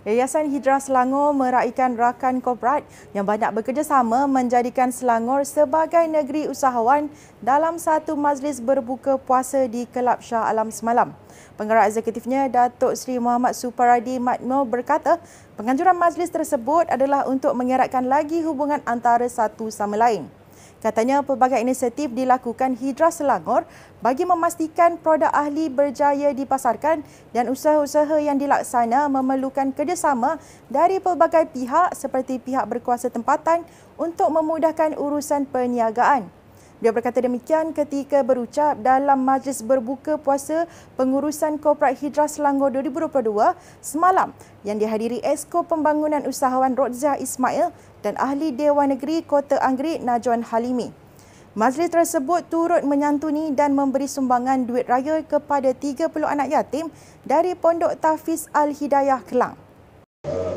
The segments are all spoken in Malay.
Yayasan Hijrah Selangor meraihkan rakan korporat yang banyak bekerjasama menjadikan Selangor sebagai negeri usahawan dalam satu majlis berbuka puasa di Kelab Shah Alam semalam. Pengarah eksekutifnya Datuk Seri Muhammad Suparadi Matmo berkata, penganjuran majlis tersebut adalah untuk mengeratkan lagi hubungan antara satu sama lain. Katanya pelbagai inisiatif dilakukan Hidra Selangor bagi memastikan produk ahli berjaya dipasarkan dan usaha-usaha yang dilaksana memerlukan kerjasama dari pelbagai pihak seperti pihak berkuasa tempatan untuk memudahkan urusan perniagaan. Dia berkata demikian ketika berucap dalam majlis berbuka puasa pengurusan Korporat Hidra Selangor 2022 semalam yang dihadiri Esko Pembangunan Usahawan Rodzah Ismail dan Ahli Dewan Negeri Kota Anggerik Najwan Halimi. Majlis tersebut turut menyantuni dan memberi sumbangan duit raya kepada 30 anak yatim dari Pondok Tafiz Al-Hidayah Kelang.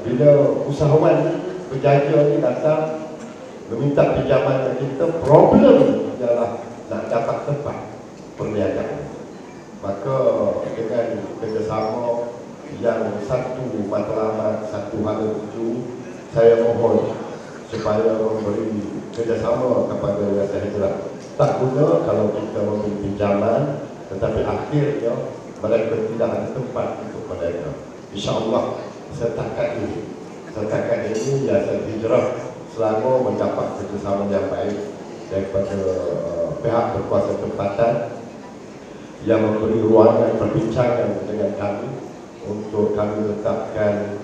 Bila usahawan berjaya ni datang meminta pinjaman kita, problem adalah nak dapat tempat perniagaan. Maka dengan kerjasama yang satu matlamat, satu hal itu, saya mohon supaya memberi kerjasama kepada Yayasan Hijrah. Tak guna kalau kita memberi pinjaman, tetapi akhirnya mereka tidak ada tempat untuk mereka. InsyaAllah setakat ini, setakat ini Yayasan Hijrah selama mendapat kerjasama yang baik daripada uh, pihak berkuasa tempatan yang memberi ruangan perbincangan dengan kami untuk kami letakkan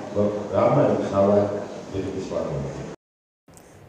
ramai usahawan di Selangor.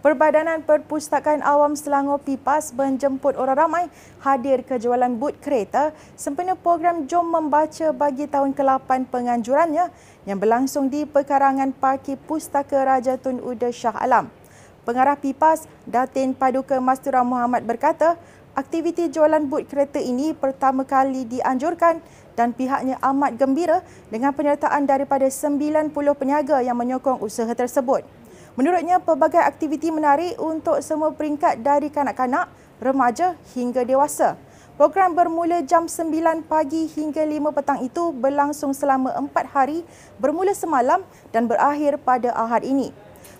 Perbadanan Perpustakaan Awam Selangor PIPAS menjemput orang ramai hadir ke jualan but kereta sempena program Jom Membaca bagi tahun ke-8 penganjurannya yang berlangsung di pekarangan Parkir Pustaka Raja Tun Uda Shah Alam. Pengarah PIPAS, Datin Paduka Mastura Muhammad berkata, aktiviti jualan but kereta ini pertama kali dianjurkan dan pihaknya amat gembira dengan penyertaan daripada 90 peniaga yang menyokong usaha tersebut. Menurutnya, pelbagai aktiviti menarik untuk semua peringkat dari kanak-kanak, remaja hingga dewasa. Program bermula jam 9 pagi hingga 5 petang itu berlangsung selama 4 hari bermula semalam dan berakhir pada Ahad ini.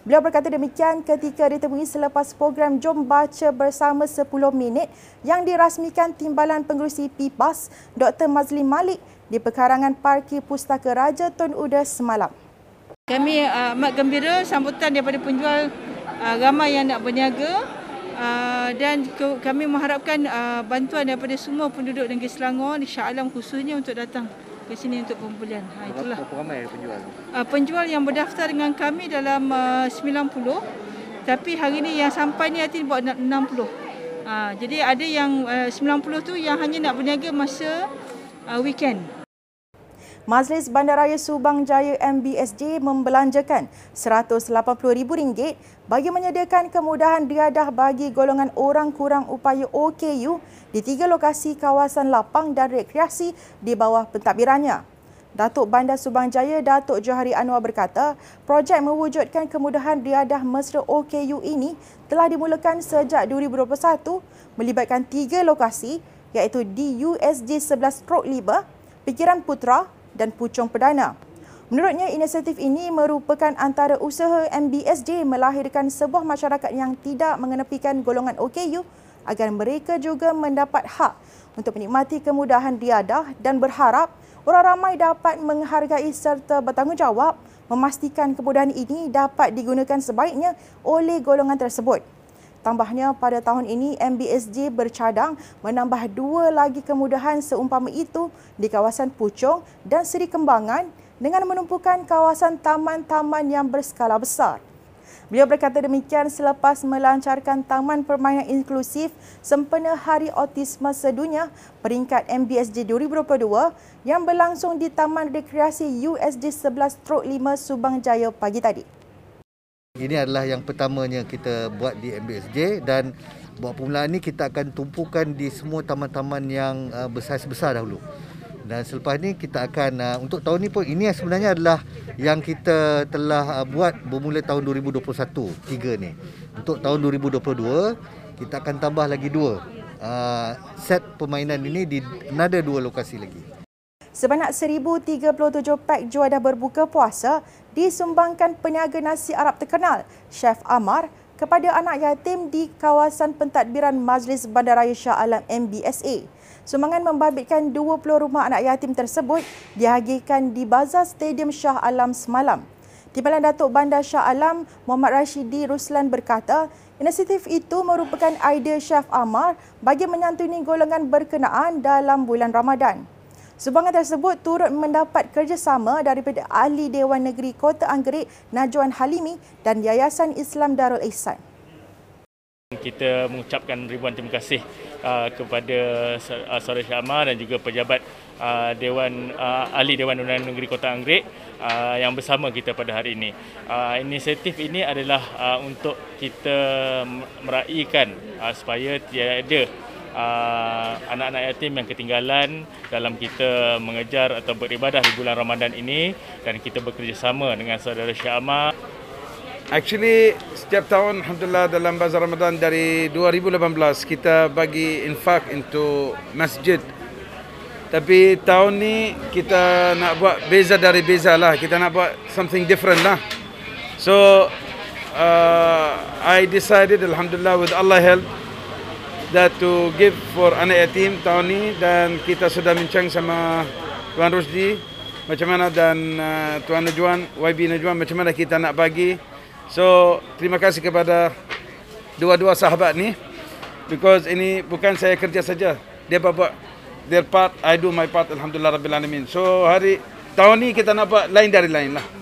Beliau berkata demikian ketika ditemui selepas program Jom Baca Bersama 10 Minit yang dirasmikan Timbalan Pengurusi PIPAS Dr. Mazli Malik di pekarangan Parkir Pustaka Raja Tun Uda semalam. Kami uh, amat gembira sambutan daripada penjual uh, ramai yang nak berniaga uh, dan ke, kami mengharapkan uh, bantuan daripada semua penduduk negeri Selangor Shah Alam khususnya untuk datang ke sini untuk pembelian. Ha, itulah. Berapa ramai penjual? Uh, penjual yang berdaftar dengan kami dalam uh, 90 tapi hari ini yang sampai ni nanti buat 60. Uh, jadi ada yang uh, 90 tu yang hanya nak berniaga masa uh, weekend. Majlis Bandaraya Subang Jaya MBSJ membelanjakan RM180,000 bagi menyediakan kemudahan diadah bagi golongan orang kurang upaya OKU di tiga lokasi kawasan lapang dan rekreasi di bawah pentadbirannya. Datuk Bandar Subang Jaya Datuk Johari Anwar berkata, projek mewujudkan kemudahan diadah mesra OKU ini telah dimulakan sejak 2021 melibatkan tiga lokasi iaitu di USJ 11-5, Pikiran Putra, dan Pucung Perdana. Menurutnya, inisiatif ini merupakan antara usaha MBSJ melahirkan sebuah masyarakat yang tidak mengenepikan golongan OKU agar mereka juga mendapat hak untuk menikmati kemudahan diadah dan berharap orang ramai dapat menghargai serta bertanggungjawab memastikan kemudahan ini dapat digunakan sebaiknya oleh golongan tersebut. Tambahnya pada tahun ini MBSJ bercadang menambah dua lagi kemudahan seumpama itu di kawasan Puchong dan Seri Kembangan dengan menumpukan kawasan taman-taman yang berskala besar. Beliau berkata demikian selepas melancarkan Taman Permainan Inklusif sempena Hari Autisme Sedunia peringkat MBSJ 2022 yang berlangsung di Taman Rekreasi USJ 11-5 Subang Jaya pagi tadi. Ini adalah yang pertamanya kita buat di MBSJ dan buat permulaan ini kita akan tumpukan di semua taman-taman yang uh, besar-besar dahulu. Dan selepas ini kita akan uh, untuk tahun ini pun ini sebenarnya adalah yang kita telah uh, buat bermula tahun 2021 tiga ni. Untuk tahun 2022 kita akan tambah lagi dua uh, set permainan ini di ada dua lokasi lagi. Sebanyak 1,037 pak juadah berbuka puasa disumbangkan peniaga nasi Arab terkenal, Chef Amar, kepada anak yatim di kawasan pentadbiran Majlis Bandaraya Shah Alam MBSA. Sumbangan membabitkan 20 rumah anak yatim tersebut dihagihkan di Bazar Stadium Shah Alam semalam. Timbalan Datuk Bandar Shah Alam Muhammad Rashidi Ruslan berkata, inisiatif itu merupakan idea Chef Amar bagi menyantuni golongan berkenaan dalam bulan Ramadan. Sumbangan tersebut turut mendapat kerjasama daripada Ahli Dewan Negeri Kota Anggerik Najwan Halimi dan Yayasan Islam Darul Ihsan. Kita mengucapkan ribuan terima kasih uh, kepada uh, Saudara Syamar dan juga pejabat uh, Dewan uh, Ahli Dewan Undang Negeri Kota Anggerik uh, yang bersama kita pada hari ini. Uh, inisiatif ini adalah uh, untuk kita meraihkan uh, supaya tiada Uh, anak-anak yatim yang ketinggalan dalam kita mengejar atau beribadah di bulan Ramadan ini dan kita bekerjasama dengan saudara Syama. Actually, setiap tahun Alhamdulillah dalam Bazar Ramadan dari 2018 kita bagi infak untuk masjid. Tapi tahun ni kita nak buat beza dari beza lah. Kita nak buat something different lah. So, uh, I decided Alhamdulillah with Allah help that to give for anak yatim tahun ni dan kita sudah bincang sama Tuan Rusdi macam mana dan uh, Tuan Najwan, YB Najwan macam mana kita nak bagi. So, terima kasih kepada dua-dua sahabat ni because ini bukan saya kerja saja. Dia buat their part, I do my part. Alhamdulillah Rabbil Alamin. So, hari tahun ni kita nak buat lain dari lain lah.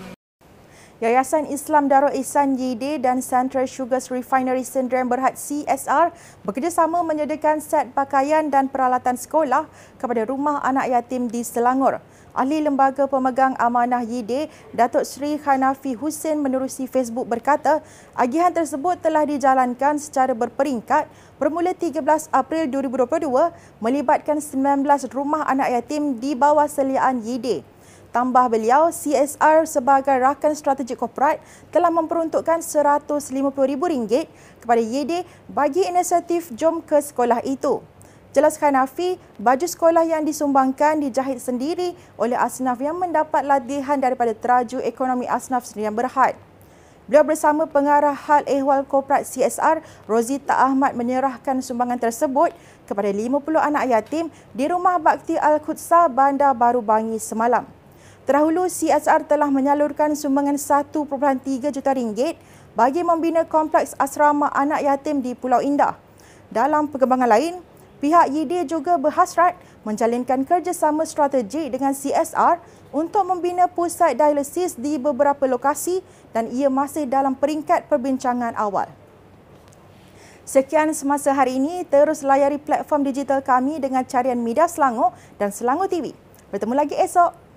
Yayasan Islam Darul Ihsan YD dan Central Sugars Refinery Syndrome Berhad CSR bekerjasama menyediakan set pakaian dan peralatan sekolah kepada rumah anak yatim di Selangor. Ahli Lembaga Pemegang Amanah YD, Datuk Seri Hanafi Hussein menerusi Facebook berkata, agihan tersebut telah dijalankan secara berperingkat bermula 13 April 2022 melibatkan 19 rumah anak yatim di bawah seliaan YD. Tambah beliau, CSR sebagai rakan strategik korporat telah memperuntukkan RM150,000 kepada YD bagi inisiatif Jom ke Sekolah itu. Jelaskan Nafi, baju sekolah yang disumbangkan dijahit sendiri oleh asnaf yang mendapat latihan daripada teraju ekonomi asnaf Sdn Berhad. Beliau bersama pengarah hal ehwal korporat CSR, Rozita Ahmad menyerahkan sumbangan tersebut kepada 50 anak yatim di Rumah Bakti Al-Qudsa Bandar Baru Bangi semalam. Terdahulu, CSR telah menyalurkan sumbangan 1.3 juta ringgit bagi membina kompleks asrama anak yatim di Pulau Indah. Dalam perkembangan lain, pihak YD juga berhasrat menjalinkan kerjasama strategi dengan CSR untuk membina pusat dialisis di beberapa lokasi dan ia masih dalam peringkat perbincangan awal. Sekian semasa hari ini, terus layari platform digital kami dengan carian Media Selangor dan Selangor TV. Bertemu lagi esok.